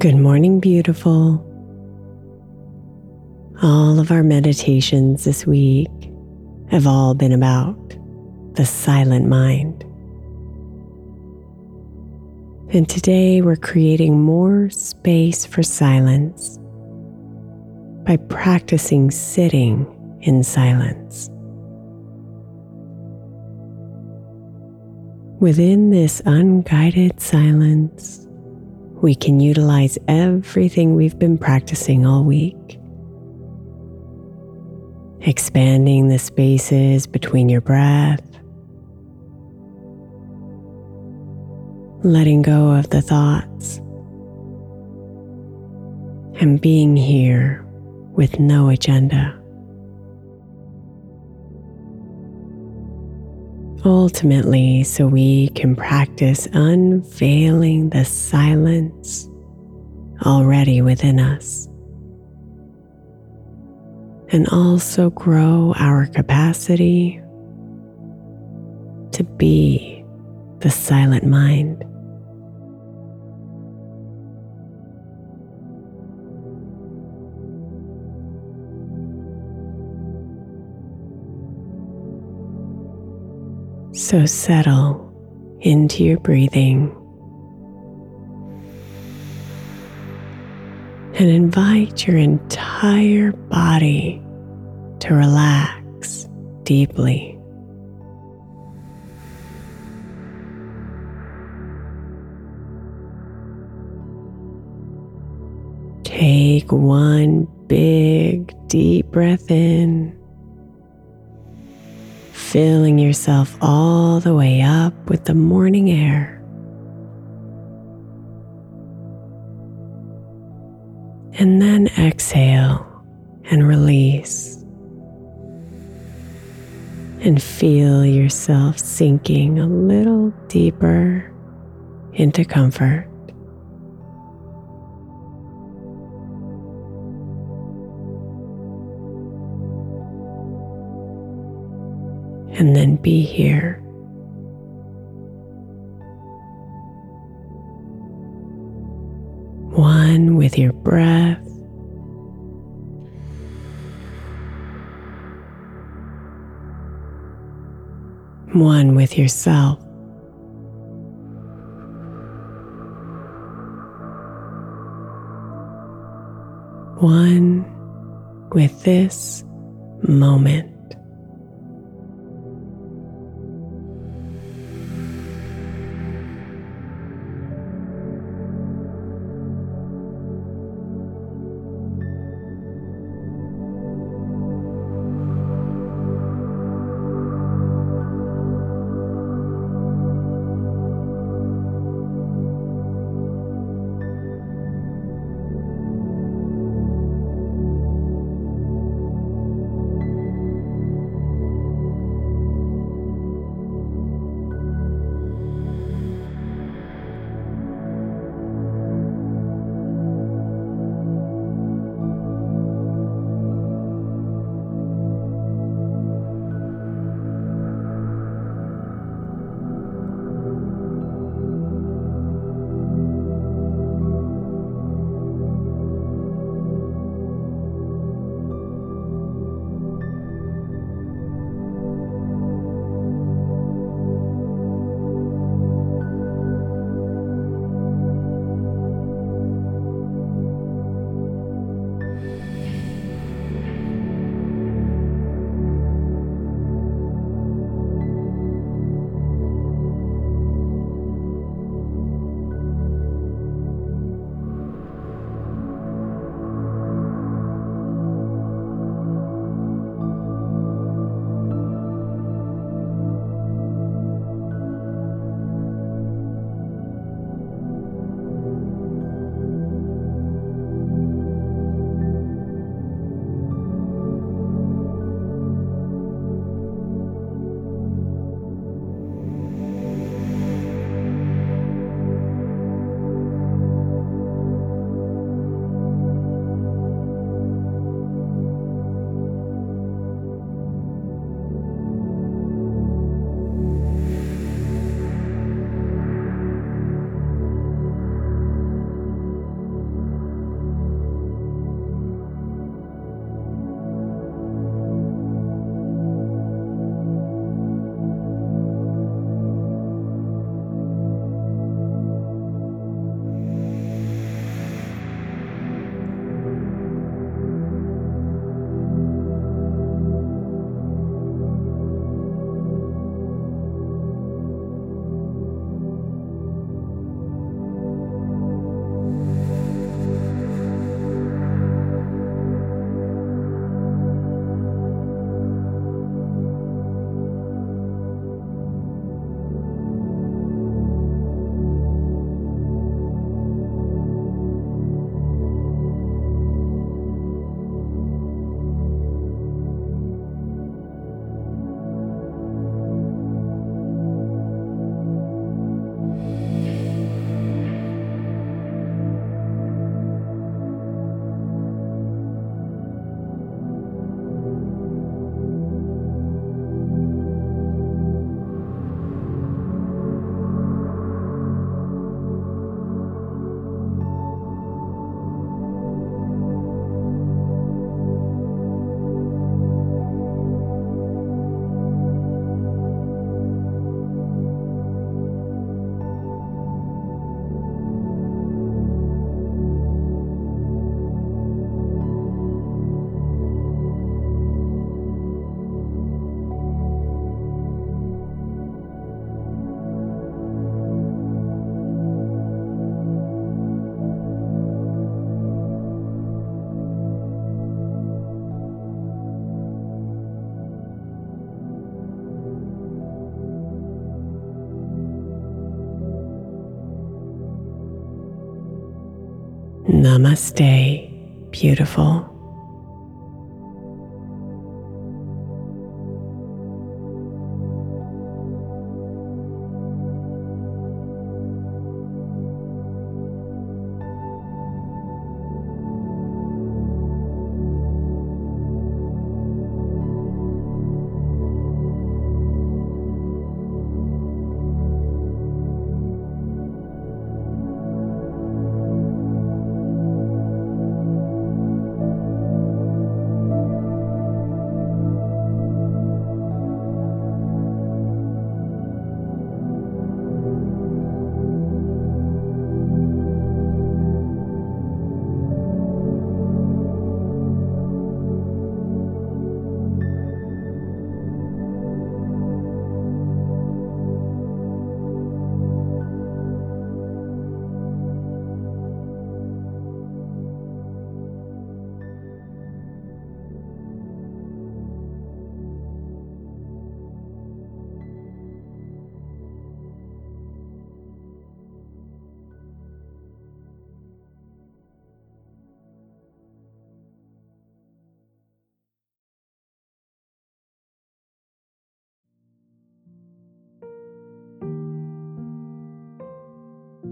Good morning, beautiful. All of our meditations this week have all been about the silent mind. And today we're creating more space for silence by practicing sitting in silence. Within this unguided silence, we can utilize everything we've been practicing all week. Expanding the spaces between your breath, letting go of the thoughts, and being here with no agenda. Ultimately, so we can practice unveiling the silence already within us and also grow our capacity to be the silent mind. So settle into your breathing and invite your entire body to relax deeply. Take one big deep breath in, filling yourself all the way up with the morning air. And then exhale and release. And feel yourself sinking a little deeper into comfort. And then be here. One with your breath. One with yourself. One with this moment. Namaste, beautiful.